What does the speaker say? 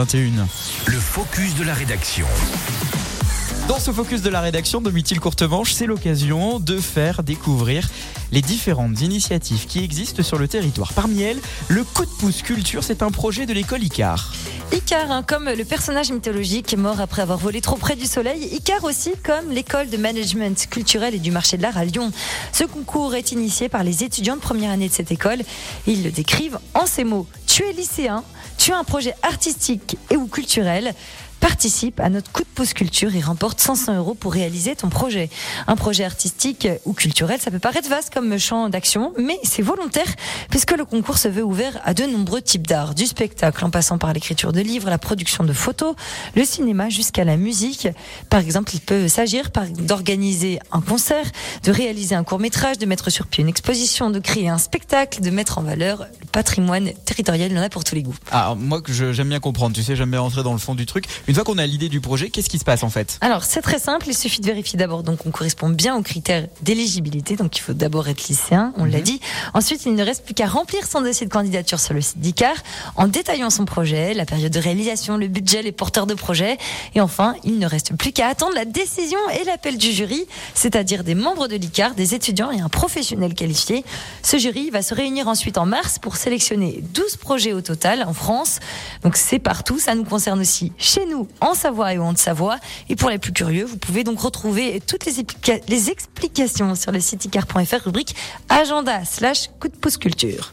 21. Le focus de la rédaction. Dans ce focus de la rédaction de Mythil Courtemanche, c'est l'occasion de faire découvrir les différentes initiatives qui existent sur le territoire. Parmi elles, le coup de pouce culture, c'est un projet de l'école ICAR. Icar, hein, comme le personnage mythologique mort après avoir volé trop près du soleil, Icar aussi comme l'école de management culturel et du marché de l'art à Lyon. Ce concours est initié par les étudiants de première année de cette école. Ils le décrivent en ces mots. Tu es lycéen, tu as un projet artistique et ou culturel. Participe à notre coup de pouce culture et remporte 500 euros pour réaliser ton projet. Un projet artistique ou culturel, ça peut paraître vaste comme champ d'action, mais c'est volontaire puisque le concours se veut ouvert à de nombreux types d'art, du spectacle en passant par l'écriture de livres, la production de photos, le cinéma jusqu'à la musique. Par exemple, il peut s'agir d'organiser un concert, de réaliser un court métrage, de mettre sur pied une exposition, de créer un spectacle, de mettre en valeur le patrimoine territorial. Il y en a pour tous les goûts. Ah, moi, j'aime bien comprendre, tu sais, j'aime bien rentrer dans le fond du truc. Une fois qu'on a l'idée du projet, qu'est-ce qui se passe en fait? Alors c'est très simple, il suffit de vérifier d'abord donc on correspond bien aux critères d'éligibilité, donc il faut d'abord être lycéen, on l'a mhm. dit. Ensuite, il ne reste plus qu'à remplir son dossier de candidature sur le site d'ICAR en détaillant son projet, la période de réalisation, le budget, les porteurs de projet. Et enfin, il ne reste plus qu'à attendre la décision et l'appel du jury, c'est-à-dire des membres de l'ICAR, des étudiants et un professionnel qualifié. Ce jury va se réunir ensuite en mars pour sélectionner 12 projets au total en France. Donc c'est partout, ça nous concerne aussi chez nous en Savoie et en Haute-Savoie. Et pour les plus curieux, vous pouvez donc retrouver toutes les, les explications sur le site icar.fr rubrique agenda slash coup de pouce culture.